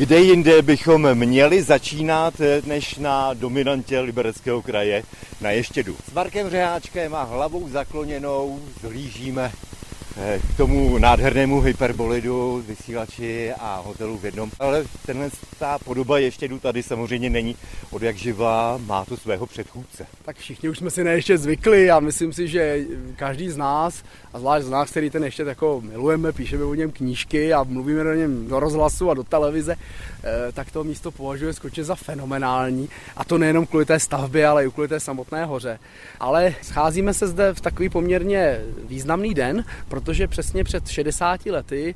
Kde jinde bychom měli začínat, než na dominantě Libereckého kraje na Ještědu. S Markem Řeháčkem a hlavou zakloněnou zhlížíme eh, k tomu nádhernému hyperbolidu, vysílači a hotelu v jednom. Ale tenhle ta podoba Ještědu tady samozřejmě není od jak živá, má to svého předchůdce. Tak všichni už jsme si na ještě zvykli a myslím si, že každý z nás, a zvlášť z nás, který ten ještě jako milujeme, píšeme o něm knížky a mluvíme o něm do rozhlasu a do televize, eh, tak to místo považuje skutečně za fenomenální. A to nejenom kvůli té stavbě, ale i kvůli té samotné hoře. Ale scházíme se zde v takový poměrně významný den, protože přesně před 60 lety,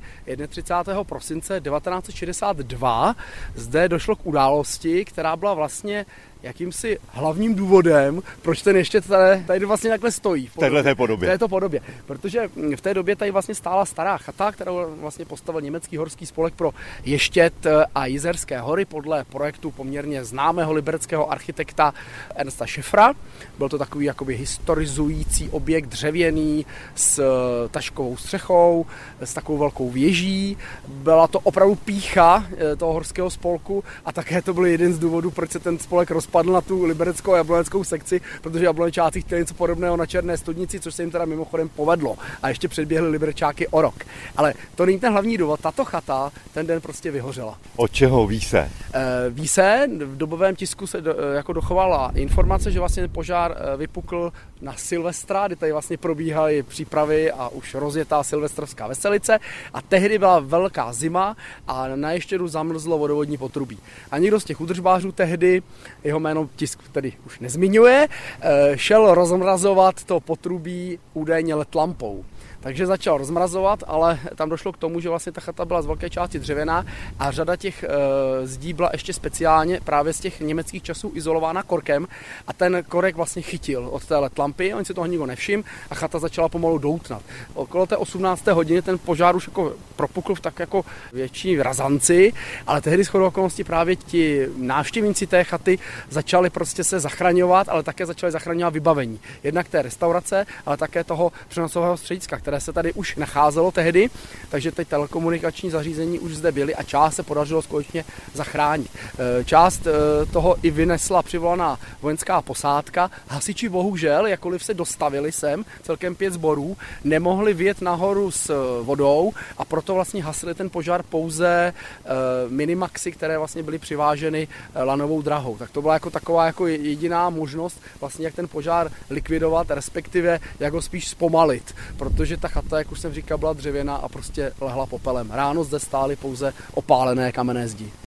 31. prosince 1962, zde došlo k události, která byla vlastně jakýmsi hlavním důvodem, proč ten ještě tady, tady vlastně takhle stojí. V této podobě. V této podobě. Protože v té době tady vlastně stála stará chata, kterou vlastně postavil německý horský spolek pro Ještět a Jizerské hory podle projektu poměrně známého libereckého architekta Ernsta Šefra. Byl to takový jakoby historizující objekt dřevěný s taškovou střechou, s takovou velkou věží. Byla to opravdu pícha eh, toho horského spolku a také to byl jeden z důvodů, proč se ten spolek rozpadl spadl na tu libereckou a jabloneckou sekci, protože jablonečáci chtěli něco podobného na Černé studnici, což se jim teda mimochodem povedlo. A ještě předběhli liberečáky o rok. Ale to není ten hlavní důvod. Tato chata ten den prostě vyhořela. Od čeho ví se? E, ví se, v dobovém tisku se do, jako dochovala informace, že vlastně požár eh, vypukl na Silvestra, kdy tady vlastně probíhaly přípravy a už rozjetá silvestrovská veselice a tehdy byla velká zima a na ještědu zamrzlo vodovodní potrubí. A někdo z těch udržbářů tehdy, jeho jméno tisk tedy už nezmiňuje, eh, šel rozmrazovat to potrubí údajně let lampou. Takže začal rozmrazovat, ale tam došlo k tomu, že vlastně ta chata byla z velké části dřevěná a řada těch e, zdí byla ještě speciálně právě z těch německých časů izolována korkem a ten korek vlastně chytil od té letlampy, on si toho nikdo nevšim a chata začala pomalu doutnat. Okolo té 18. hodiny ten požár už jako propukl v tak jako větší razanci, ale tehdy shodou okolností právě ti návštěvníci té chaty začali prostě se zachraňovat, ale také začali zachraňovat vybavení. Jednak té restaurace, ale také toho přenosového střediska, které které se tady už nacházelo tehdy, takže ty telekomunikační zařízení už zde byly a část se podařilo skutečně zachránit. E, část e, toho i vynesla přivolaná vojenská posádka. Hasiči bohužel, jakkoliv se dostavili sem, celkem pět zborů, nemohli vjet nahoru s e, vodou a proto vlastně hasili ten požár pouze minimaxy, které vlastně byly přiváženy lanovou drahou. Tak to byla jako taková jako jediná možnost vlastně, jak ten požár likvidovat, respektive jak ho spíš zpomalit, protože ta chata, jak už jsem říkal, byla dřevěná a prostě lehla popelem. Ráno zde stály pouze opálené kamenné zdi.